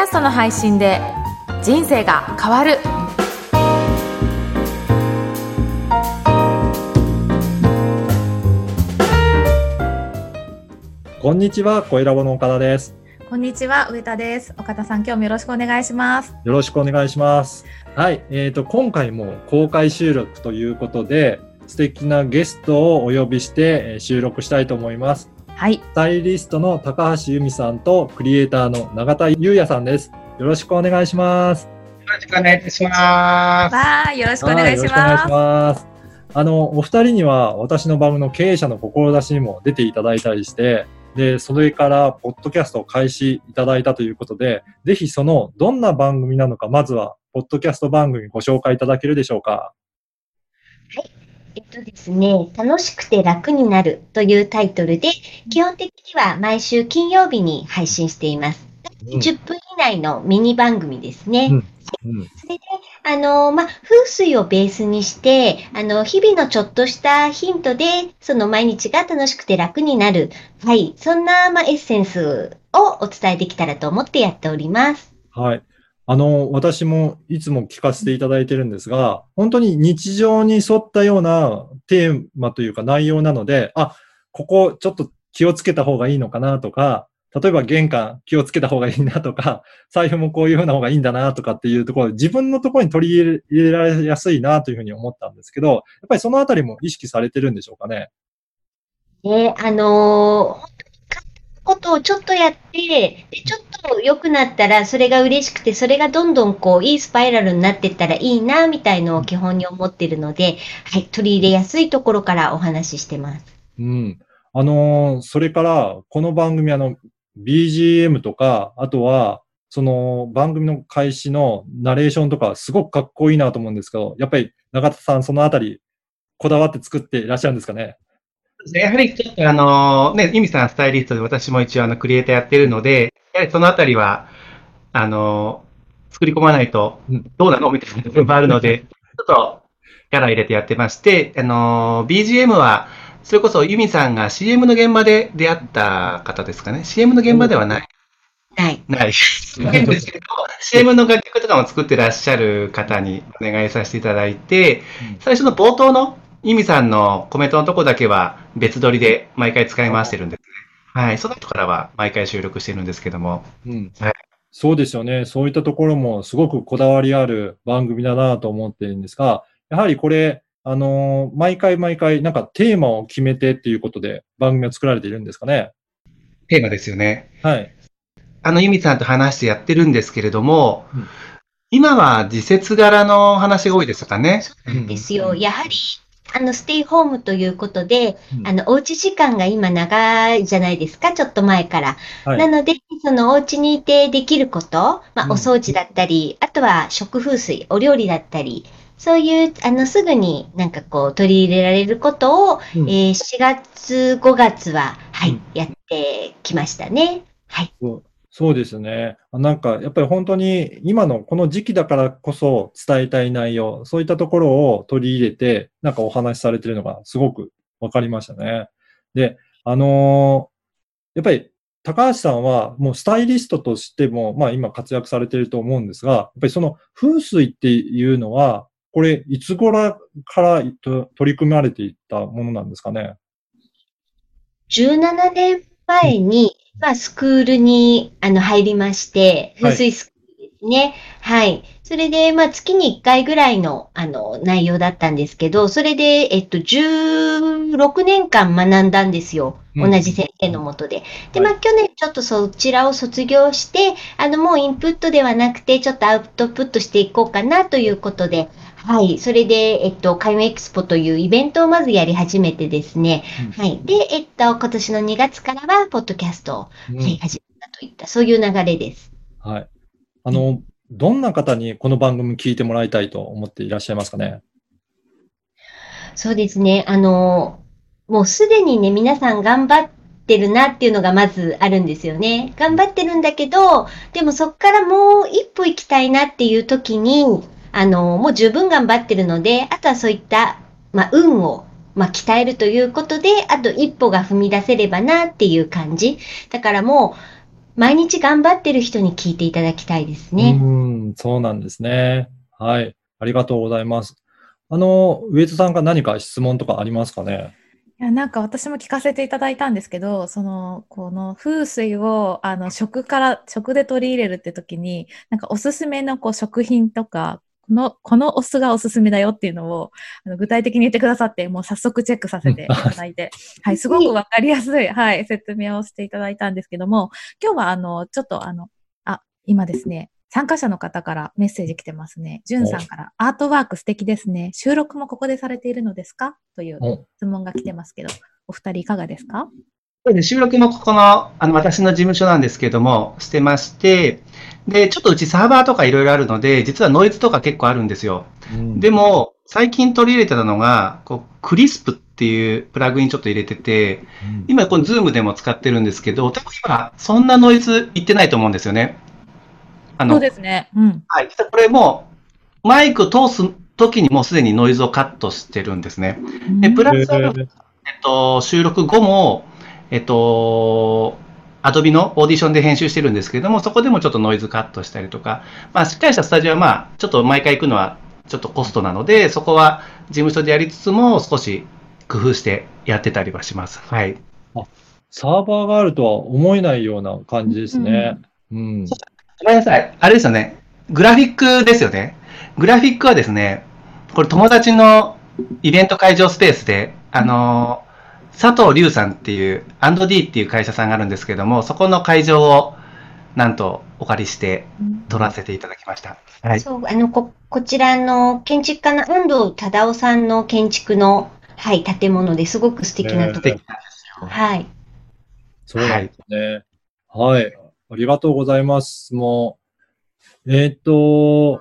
ャストの配信で人生が変わるこんにちは、小ラボの岡田です。こんにちは上田です岡田さん今日もよろしくお願いしますよろしくお願いします。はい、えーと、今回も公開収録ということで、素敵なゲストをお呼びしてえー収録したいと思います。はいスタイリストの高橋由美さんとクリエイターの永田優也さんです。よろしくお願いします。よろしくお願いいたします。わーよろしくお願いしはよろくお願いますします。あの、お二人には私の番組の経営者の志にも出ていただいたりして、で、それから、ポッドキャストを開始いただいたということで、ぜひその、どんな番組なのか、まずは、ポッドキャスト番組ご紹介いただけるでしょうか。えっとですね、楽しくて楽になるというタイトルで、基本的には毎週金曜日に配信しています。うん10分以内のミニ番組ですね。うんうんそれで、あの、まあ、風水をベースにして、あの、日々のちょっとしたヒントで、その毎日が楽しくて楽になる。はい。そんな、まあ、エッセンスをお伝えできたらと思ってやっております。はい。あの、私もいつも聞かせていただいてるんですが、本当に日常に沿ったようなテーマというか内容なので、あ、ここちょっと気をつけた方がいいのかなとか、例えば玄関気をつけた方がいいなとか、財布もこういう風な方がいいんだなとかっていうところ、自分のところに取り入れられやすいなというふうに思ったんですけど、やっぱりそのあたりも意識されてるんでしょうかね？で、あのー本ことをちょっとやって、で、ちょっと良くなったら、それが嬉しくて、それがどんどんこう、いいスパイラルになっていったらいいな、みたいのを基本に思ってるので、はい、取り入れやすいところからお話ししてます。うん。あのーそれから、この番組あの、BGM とか、あとは、その番組の開始のナレーションとか、すごくかっこいいなと思うんですけど、やっぱり中田さん、そのあたり、こだわって作っていらっしゃるんですかね？やはりちょっとあの、ね、ユミさんスタイリストで私も一応あの、クリエイターやってるので、やはりそのあたりは、あの、作り込まないとうんどうなのみたいなところもあるので、ちょっとキャラ入れてやってまして、あの、BGM は、それこそユミさんが CM の現場で出会った方ですかね。CM の現場ではない。はい。ないですけど、CM の楽曲とかも作ってらっしゃる方にお願いさせていただいて、最初の冒頭のイミさんのコメントのとこだけは別撮りで毎回使い回してるんですね。はい。その後からは毎回収録してるんですけども。うんはいそうですよね。そういったところもすごくこだわりある番組だなと思ってるんですが、やはりこれ、あのー毎回毎回なんかテーマを決めてっていうことで番組を作られているんですかね？テーマですよね。はい。あのユミさんと話してやってるんですけれども、うん今は時節柄の話が多いですかね？うんですよ。やはり、あの、ステイホームということで、うんあの、おうち時間が今長いじゃないですか、ちょっと前から。はいなので、そのお家にいてできること、まあ、うんお掃除だったり、あとは食風水、お料理だったり、そういう、あの、すぐになんかこう、取り入れられることを、うんえー4月、5月は、はい、うんやってきましたね。はい。そうですね。なんか、やっぱり本当に今のこの時期だからこそ伝えたい内容、そういったところを取り入れて、なんかお話しされてるのがすごくわかりましたね。で、あのーやっぱり高橋さんはもうスタイリストとしても、まあ今活躍されてると思うんですが、やっぱりその風水っていうのは、これいつ頃から取り組まれていったものなんですかね？17年前に、まあ、スクールに、あの、入りまして、はい風水スクールですね。はい。それで、まあ、月に1回ぐらいの、あの、内容だったんですけど、それで、えっと、16年間学んだんですよ。うん同じ先生のもとで。で、はいまあ、去年ちょっとそちらを卒業して、あの、もうインプットではなくて、ちょっとアウトプットしていこうかなということで、はい。それで、えっと、開運エクスポというイベントをまずやり始めてですね。うんはい。で、えっと、今年の2月からは、ポッドキャストを、うんはい、始めたといった、そういう流れです。はい。あの、どんな方にこの番組聞いてもらいたいと思っていらっしゃいますかね？そうですね。あの、もうすでにね、皆さん頑張ってるなっていうのがまずあるんですよね。頑張ってるんだけど、でもそこからもう一歩行きたいなっていう時に、あの、もう十分頑張ってるので、あとはそういった、まあ、運を、まあ、鍛えるということで、あと一歩が踏み出せればなっていう感じ。だからもう、毎日頑張ってる人に聞いていただきたいですね。うん、そうなんですね。はい。ありがとうございます。あの、上戸さんが何か質問とかありますかね？いや、なんか私も聞かせていただいたんですけど、その、この風水を、あの、食から、食で取り入れるって時に、なんかおすすめのこう食品とか、この、このお酢がおすすめだよっていうのを、あの具体的に言ってくださって、もう早速チェックさせていただいて、はい、すごくわかりやすい、はい、説明をしていただいたんですけども、今日はあの、ちょっとあの、あ、今ですね、参加者の方からメッセージ来てますね。じゅんさんから、アートワーク素敵ですね。収録もここでされているのですか？というお。質問が来てますけど、お二人いかがですか？そうです収録もここの、あの、私の事務所なんですけども、してまして、で、ちょっとうちサーバーとかいろいろあるので、実はノイズとか結構あるんですよ。うんでも、最近取り入れてたのが、こう、 Krisp っていうプラグインちょっと入れてて、うん今この Zoom でも使ってるんですけど、多分今、そんなノイズいってないと思うんですよね。あの、そうですね。うん。はい。これもう、マイクを通す時にもうすでにノイズをカットしてるんですね。で、プラス、えーえっと、収録後も、えっと、アドビのオーディションで編集してるんですけれども、そこでもちょっとノイズカットしたりとか、まあ、しっかりしたスタジオは、まあ、ちょっと毎回行くのはちょっとコストなので、そこは事務所でやりつつも少し工夫してやってたりはします。はい。サーバーがあるとは思えないような感じですね。うん。ごめんなさい。あれですよね。グラフィックですよね。グラフィックはですね、これ友達のイベント会場スペースで、あのー佐藤隆さんっていう、&D っていう会社さんがあるんですけども、そこの会場を、なんとお借りして撮らせていただきました。はい。そう、あの、こ、こちらの建築家の安藤忠夫さんの建築の、はい、建物ですごく素敵なところ。素敵なんですよ。はい。そうなんですね。はい。ありがとうございます。もう、えーっと、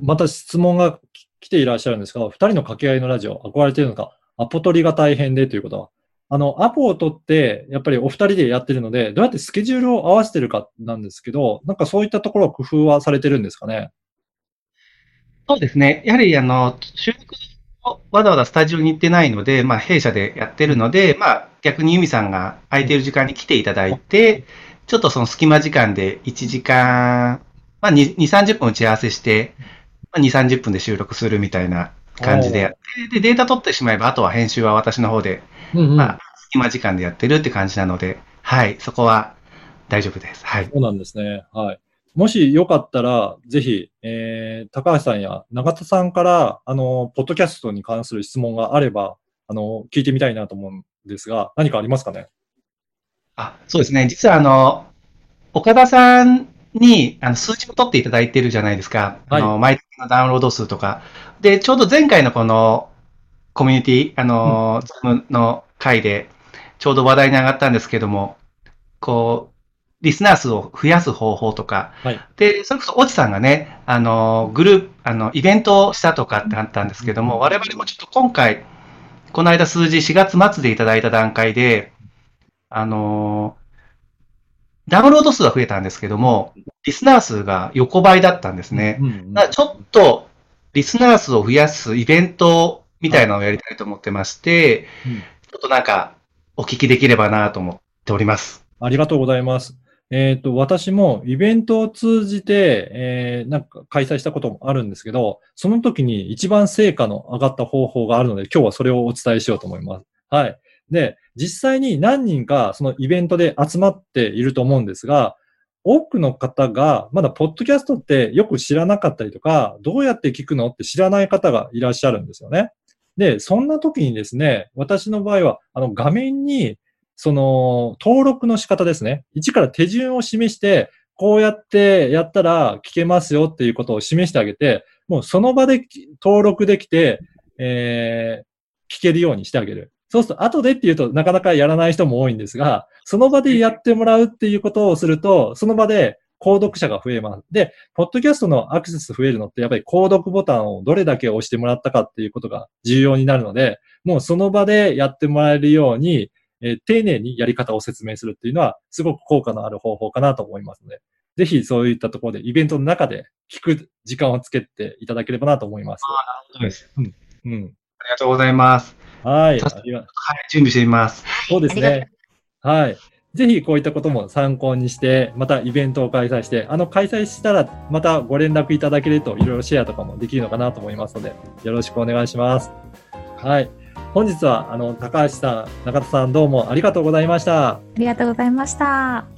また質問がき来ていらっしゃるんですが、二人の掛け合いのラジオ、憧れているのか、アポ取りが大変でということは、あの、アポを取って、やっぱりお二人でやってるので、どうやってスケジュールを合わせてるかなんですけど、なんかそういったところを工夫はされてるんですかね？そうですね。やはり、あの、収録をわざわざスタジオに行ってないので、まあ、弊社でやってるので、まあ、逆にユミさんが空いてる時間に来ていただいて、ちょっとその隙間時間で1時間、まあ、2、2 30分打ち合わせして、まあ、2、30分で収録するみたいな感じでやって、で、データ取ってしまえば、あとは編集は私の方で、うんうん。まあ、隙間時間でやってるって感じなので、はい、そこは大丈夫です。はい。そうなんですね。はい。もしよかったら、ぜひ、えー、高橋さんや永田さんから、あの、ポッドキャストに関する質問があれば、あの、聞いてみたいなと思うんですが、何かありますかね？あ、そうですね。実はあの、岡田さんにあの数値を取っていただいてるじゃないですか。はいあの、毎月のダウンロード数とか。で、ちょうど前回のこのコミュニティ、あの、Zoom の回で、ちょうど話題に上がったんですけども、こう、リスナー数を増やす方法とか、はい。で、それこそ、越智さんがね、あの、グループ、あの、イベントをしたとかってあったんですけども、我々もちょっと今回、この間数字4月末でいただいた段階で、あの、ダウンロード数は増えたんですけども、リスナー数が横ばいだったんですね。うんうんちょっと、リスナー数を増やすイベントみたいなのをやりたいと思ってまして、うんちょっとなんか、お聞きできればなと思っております。ありがとうございます。えっ、と、私もイベントを通じて、えー、なんか開催したこともあるんですけど、その時に一番成果の上がった方法があるので、今日はそれをお伝えしようと思います。はい。で、実際に何人かそのイベントで集まっていると思うんですが、多くの方が、まだポッドキャストってよく知らなかったりとか、どうやって聞くのって知らない方がいらっしゃるんですよね。で、そんな時にですね、私の場合は、あの画面にその、登録の仕方ですね。一から手順を示して、こうやってやったら聞けますよっていうことを示してあげて、もうその場で登録できて、えー、聞けるようにしてあげる。そうすると、後でっていうとなかなかやらない人も多いんですが、その場でやってもらうっていうことをすると、その場で購読者が増えます。で、ポッドキャストのアクセス増えるのって、やっぱり購読ボタンをどれだけ押してもらったかっていうことが重要になるので、もうその場でやってもらえるように、えー丁寧にやり方を説明するっていうのは、すごく効果のある方法かなと思いますので、ぜひそういったところでイベントの中で聞く時間をつけていただければなと思います。そうです。うん。ありがとうございます。はい。はい、準備してみます。そうですね。はい。ぜひこういったことも参考にして、またイベントを開催して、あの、開催したらまたご連絡いただけると、いろいろシェアとかもできるのかなと思いますので、よろしくお願いします。はい。本日は、あの、高橋さん、中田さん、どうもありがとうございました。ありがとうございました。